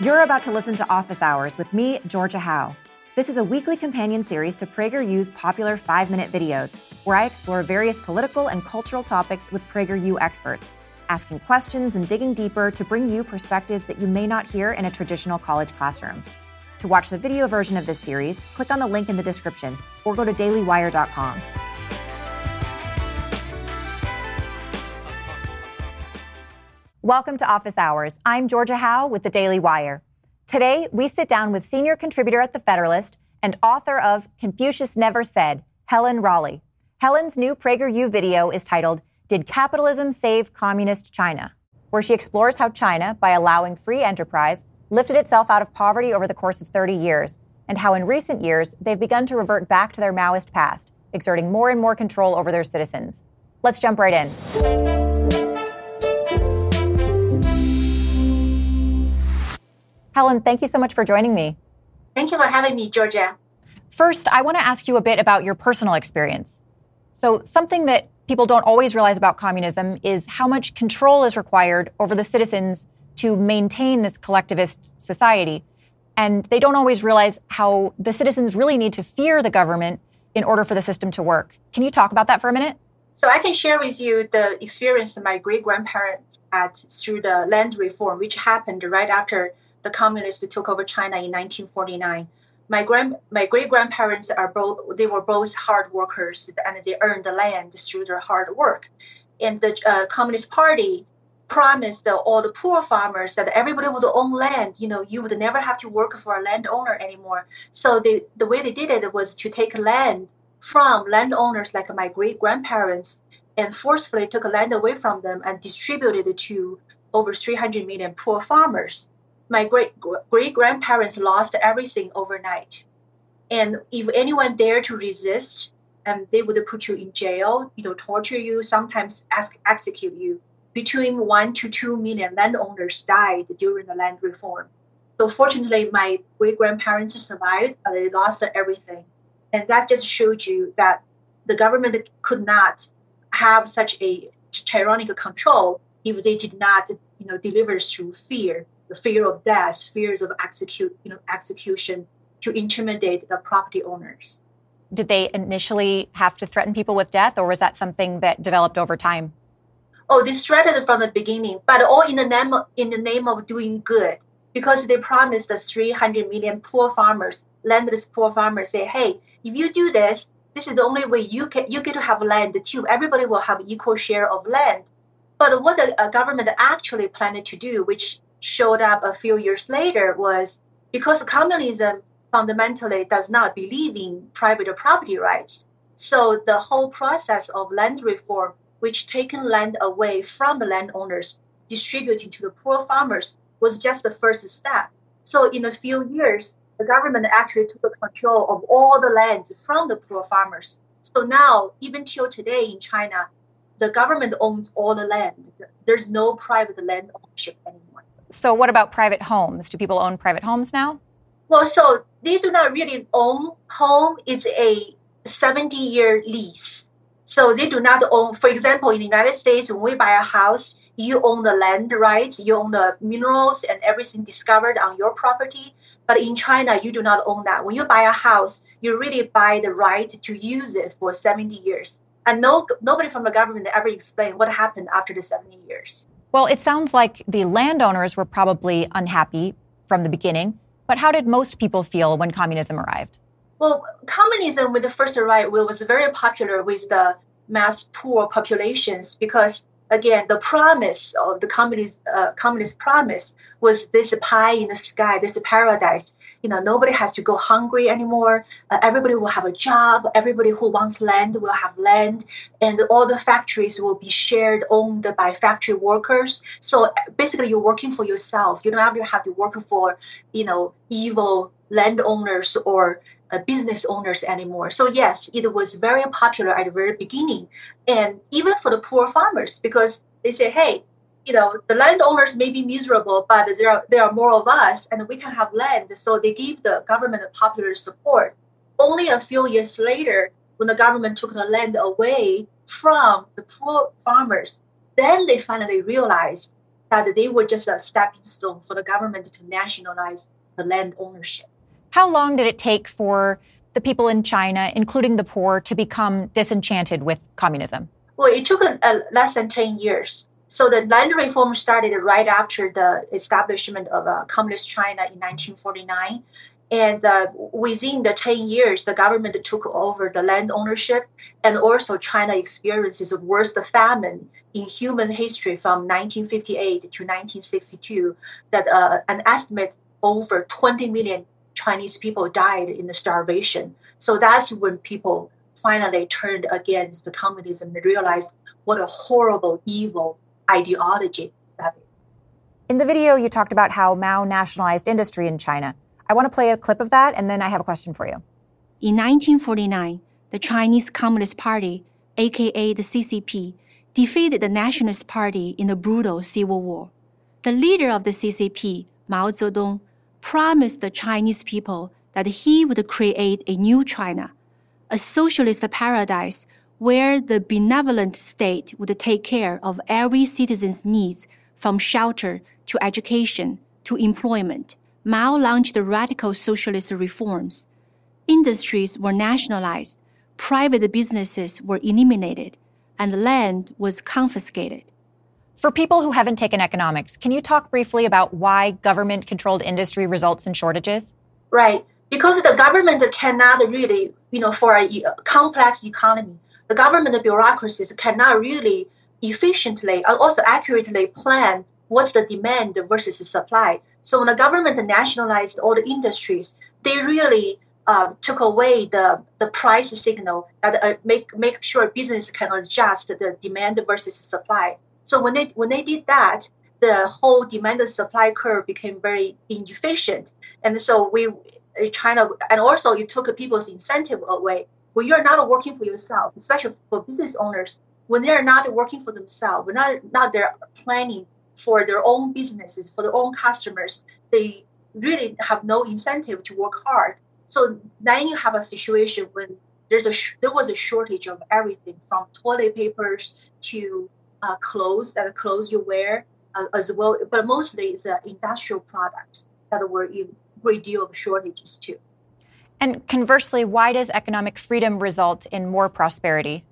You're about to listen to Office Hours with me, Georgia Howe. This is a weekly companion series to PragerU's popular five minute videos, where I explore various political and cultural topics with PragerU experts, asking questions and digging deeper to bring you perspectives that you may not hear in a traditional college classroom. To watch the video version of this series, click on the link in the description or go to dailywire.com. Welcome to Office Hours. I'm Georgia Howe with the Daily Wire. Today, we sit down with senior contributor at The Federalist and author of Confucius Never Said, Helen Raleigh. Helen's new PragerU video is titled, Did Capitalism Save Communist China? where she explores how China, by allowing free enterprise, lifted itself out of poverty over the course of 30 years, and how in recent years they've begun to revert back to their Maoist past, exerting more and more control over their citizens. Let's jump right in. Helen, thank you so much for joining me. Thank you for having me, Georgia. First, I want to ask you a bit about your personal experience. So, something that people don't always realize about communism is how much control is required over the citizens to maintain this collectivist society. And they don't always realize how the citizens really need to fear the government in order for the system to work. Can you talk about that for a minute? So I can share with you the experience my great grandparents had through the land reform, which happened right after the communists took over China in 1949. My grand, my great grandparents are both they were both hard workers and they earned the land through their hard work. And the uh, Communist Party promised the, all the poor farmers that everybody would own land. You know, you would never have to work for a landowner anymore. So they, the way they did it was to take land from landowners like my great grandparents and forcefully took land away from them and distributed it to over 300 million poor farmers my great great grandparents lost everything overnight. And if anyone dared to resist, um, they would put you in jail, you know, torture you, sometimes ask, execute you. Between one to two million landowners died during the land reform. So fortunately, my great grandparents survived, but they lost everything. And that just showed you that the government could not have such a tyrannical control if they did not, you know, deliver through fear the fear of death, fears of execute, you know, execution to intimidate the property owners. Did they initially have to threaten people with death, or was that something that developed over time? Oh, they threatened from the beginning, but all in the name of, in the name of doing good, because they promised the 300 million poor farmers, landless poor farmers, say, hey, if you do this, this is the only way you can you get to have land too. Everybody will have equal share of land. But what the uh, government actually planned to do, which showed up a few years later was because communism fundamentally does not believe in private property rights. So the whole process of land reform, which taken land away from the landowners, distributing to the poor farmers, was just the first step. So in a few years, the government actually took control of all the lands from the poor farmers. So now, even till today in China, the government owns all the land. There's no private land ownership anymore. So, what about private homes? Do people own private homes now? Well, so they do not really own home. It's a 70 year lease. So they do not own, for example, in the United States, when we buy a house, you own the land rights, you own the minerals and everything discovered on your property. But in China, you do not own that. When you buy a house, you really buy the right to use it for 70 years. And no, nobody from the government ever explained what happened after the 70 years. Well, it sounds like the landowners were probably unhappy from the beginning, but how did most people feel when communism arrived? Well, communism when it first arrived was very popular with the mass poor populations because again, the promise of the communist uh, communist promise was this pie in the sky, this paradise. You know, nobody has to go hungry anymore. Uh, everybody will have a job. Everybody who wants land will have land, and all the factories will be shared, owned by factory workers. So basically, you're working for yourself. You don't have to have to work for, you know, evil landowners or uh, business owners anymore. So yes, it was very popular at the very beginning, and even for the poor farmers because they say, hey, you know, the landowners may be miserable, but there are there are more of us, and we can have land. So they give the government popular support. Only a few years later, when the government took the land away from the poor farmers, then they finally realized that they were just a stepping stone for the government to nationalize the land ownership. How long did it take for the people in China, including the poor, to become disenchanted with communism? Well, it took a less than 10 years. So the land reform started right after the establishment of uh, communist China in 1949. And uh, within the 10 years, the government took over the land ownership, and also China experiences the worst famine in human history from 1958 to 1962. That uh, an estimate over 20 million Chinese people died in the starvation. So that's when people finally turned against the communism and realized what a horrible, evil ideology that is. In the video, you talked about how Mao nationalized industry in China. I want to play a clip of that, and then I have a question for you. In 1949, the Chinese Communist Party, aka the CCP, defeated the Nationalist Party in the brutal civil war. The leader of the CCP, Mao Zedong, promised the Chinese people that he would create a new China, a socialist paradise where the benevolent state would take care of every citizen's needs from shelter to education to employment. Mao launched radical socialist reforms. Industries were nationalized, private businesses were eliminated, and land was confiscated. For people who haven't taken economics, can you talk briefly about why government controlled industry results in shortages? Right. Because the government cannot really, you know, for a complex economy, the government bureaucracies cannot really efficiently and also accurately plan what's the demand versus the supply. So when the government nationalized all the industries, they really um, took away the, the price signal that uh, make make sure business can adjust the demand versus supply. So when they when they did that, the whole demand and supply curve became very inefficient, and so we uh, China and also it took people's incentive away. When you're not working for yourself, especially for business owners, when they're not working for themselves, when not not they're planning for their own businesses, for their own customers, they really have no incentive to work hard. So then you have a situation when there's a there was a shortage of everything from toilet papers to uh, clothes that clothes you wear uh, as well, but mostly it's uh, industrial products that were in great deal of shortages too. And conversely, why does economic freedom result in more prosperity?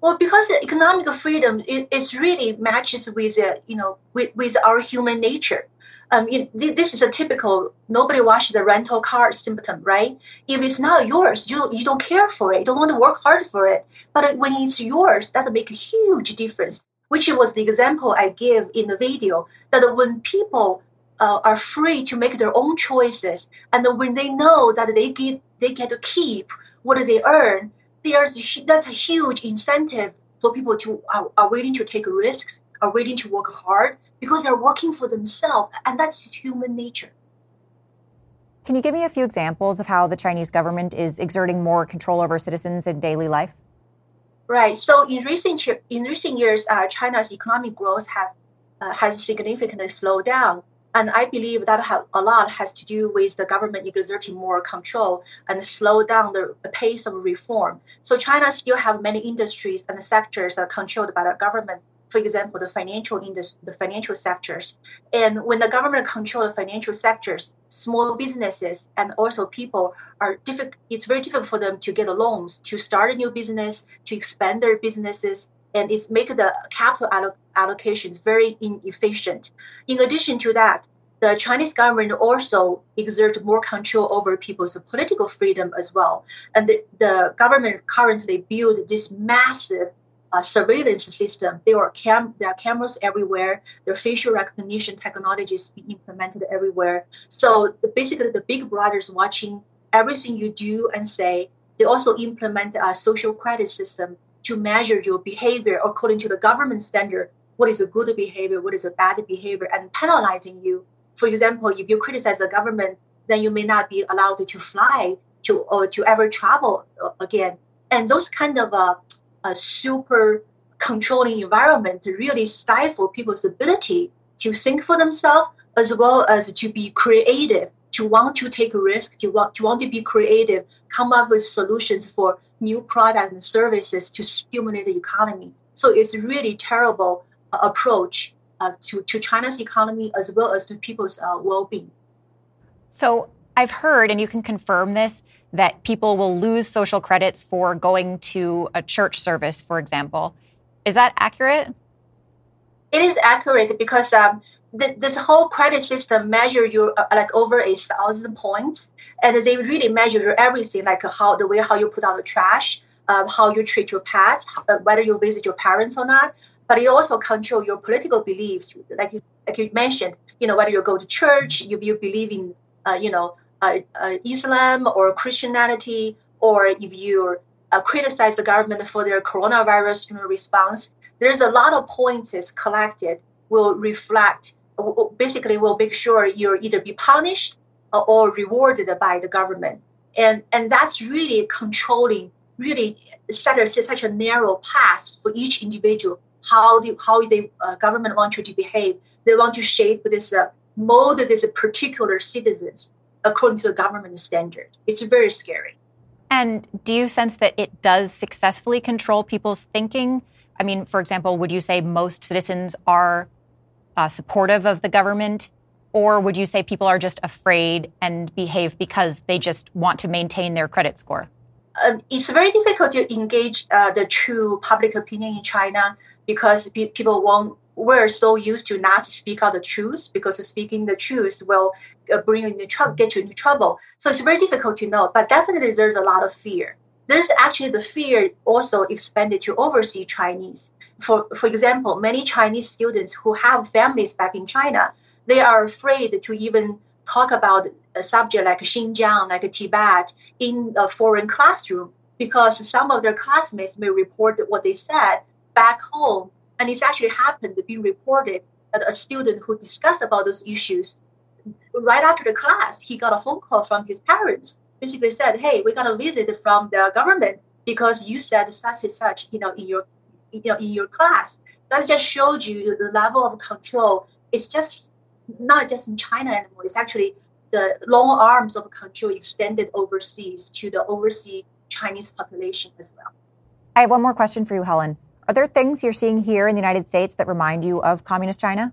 Well, because economic freedom it, it really matches with uh, you know with, with our human nature. Um, it, this is a typical nobody watched the rental car symptom, right? If it's not yours, you don't, you don't care for it, you don't want to work hard for it. But when it's yours, that make a huge difference. Which was the example I give in the video that when people uh, are free to make their own choices, and when they know that they get they get to keep what they earn, there's that's a huge incentive for people to are, are willing to take risks, are willing to work hard because they're working for themselves, and that's just human nature. Can you give me a few examples of how the Chinese government is exerting more control over citizens in daily life? Right. So in recent in recent years, uh, China's economic growth have uh, has significantly slowed down. And I believe that a lot has to do with the government exerting more control and slow down the pace of reform. So China still have many industries and sectors that are controlled by the government. For example, the financial industry, the financial sectors. And when the government control the financial sectors, small businesses and also people are difficult. It's very difficult for them to get loans to start a new business, to expand their businesses, and it's make the capital alloc- allocations very inefficient. In addition to that, the Chinese government also exert more control over people's political freedom as well. And the, the government currently build this massive uh, surveillance system. There are cam- there are cameras everywhere. Their facial recognition technologies being implemented everywhere. So the, basically, the big brothers watching everything you do and say. They also implement a social credit system to measure your behavior according to the government standard what is a good behavior what is a bad behavior and penalizing you for example if you criticize the government then you may not be allowed to fly to or to ever travel uh, again and those kind of uh, a super controlling environment to really stifle people's ability to think for themselves as well as to be creative to want to take a risk, to want to want to be creative, come up with solutions for new products and services to stimulate the economy. So it's really terrible uh, approach. uh, to, to China's economy as well as to people's uh, well being. So I've heard, and you can confirm this, that people will lose social credits for going to a church service, for example. Is that accurate? It is accurate because um, this whole credit system measure you uh, like over a thousand points, and they really measure everything, like how the way how you put out the trash, um, how you treat your pets, uh, whether you visit your parents or not. But it also control your political beliefs, like you like you mentioned. You know whether you go to church, you you believe in uh, you know uh, uh, Islam or Christianity, or if you uh, criticize the government for their coronavirus response, there's a lot of points collected will reflect basically will make sure you'll either be punished or rewarded by the government. And and that's really controlling really set such a narrow path for each individual how the how the uh, government want you to behave. They want to shape this uh, mold this particular citizens according to the government standard it's very scary and do you sense that it does successfully control people's thinking i mean for example would you say most citizens are uh, supportive of the government? Or would you say people are just afraid and behave because they just want to maintain their credit score? Um, it's very difficult to engage uh, the true public opinion in China because pe- people won't. We're so used to not speak out the truth because speaking the truth will uh, bring you into trouble, get you into trouble. So it's very difficult to know. But definitely, there's a lot of fear there's actually the fear also expanded to overseas Chinese. For, for example, many Chinese students who have families back in China, they are afraid to even talk about a subject like Xinjiang, like Tibet, in a foreign classroom because some of their classmates may report what they said back home. And it's actually happened being reported that a student who discussed about those issues, right after the class, he got a phone call from his parents basically said, "Hey, we got a visit from the government because you said such and such, you know, in your you know, in your class." That just showed you the level of control. It's just not just in China anymore. It's actually the long arms of control extended overseas to the overseas Chinese population as well. I have one more question for you, Helen. Are there things you're seeing here in the United States that remind you of communist China?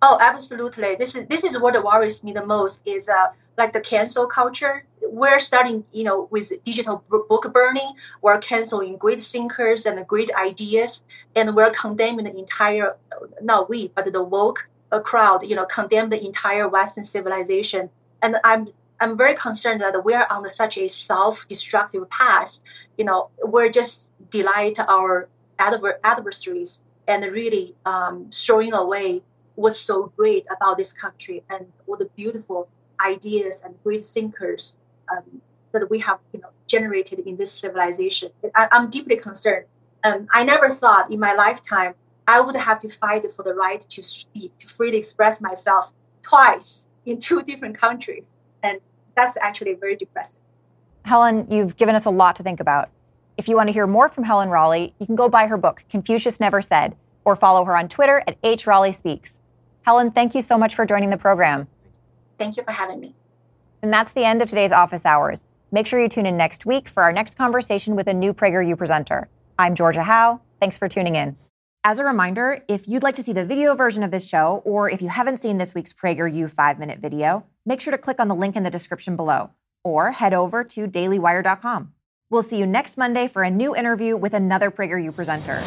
Oh, absolutely. This is this is what worries me the most is uh, like the cancel culture. We're starting, you know, with digital book burning. We're canceling great thinkers and great ideas, and we're condemning the entire, not we, but the woke uh, crowd, you know, condemn the entire Western civilization. And I'm I'm very concerned that we're on such a self-destructive path. You know, we're just delight our adver- adversaries and really um, throwing away what's so great about this country and all the beautiful ideas and great thinkers um, that we have you know generated in this civilization. I, am deeply concerned. Um, I never thought in my lifetime I would have to fight for the right to speak, to freely express myself twice in two different countries. And that's actually very depressing. Helen, you've given us a lot to think about. If you want to hear more from Helen Raleigh, you can go buy her book, Confucius Never Said, or follow her on Twitter at H. Raleigh Speaks. Helen, thank you so much for joining the program. Thank you for having me. And that's the end of today's office hours. Make sure you tune in next week for our next conversation with a new PragerU presenter. I'm Georgia Howe. Thanks for tuning in. As a reminder, if you'd like to see the video version of this show, or if you haven't seen this week's PragerU five minute video, make sure to click on the link in the description below or head over to dailywire.com. We'll see you next Monday for a new interview with another PragerU presenter.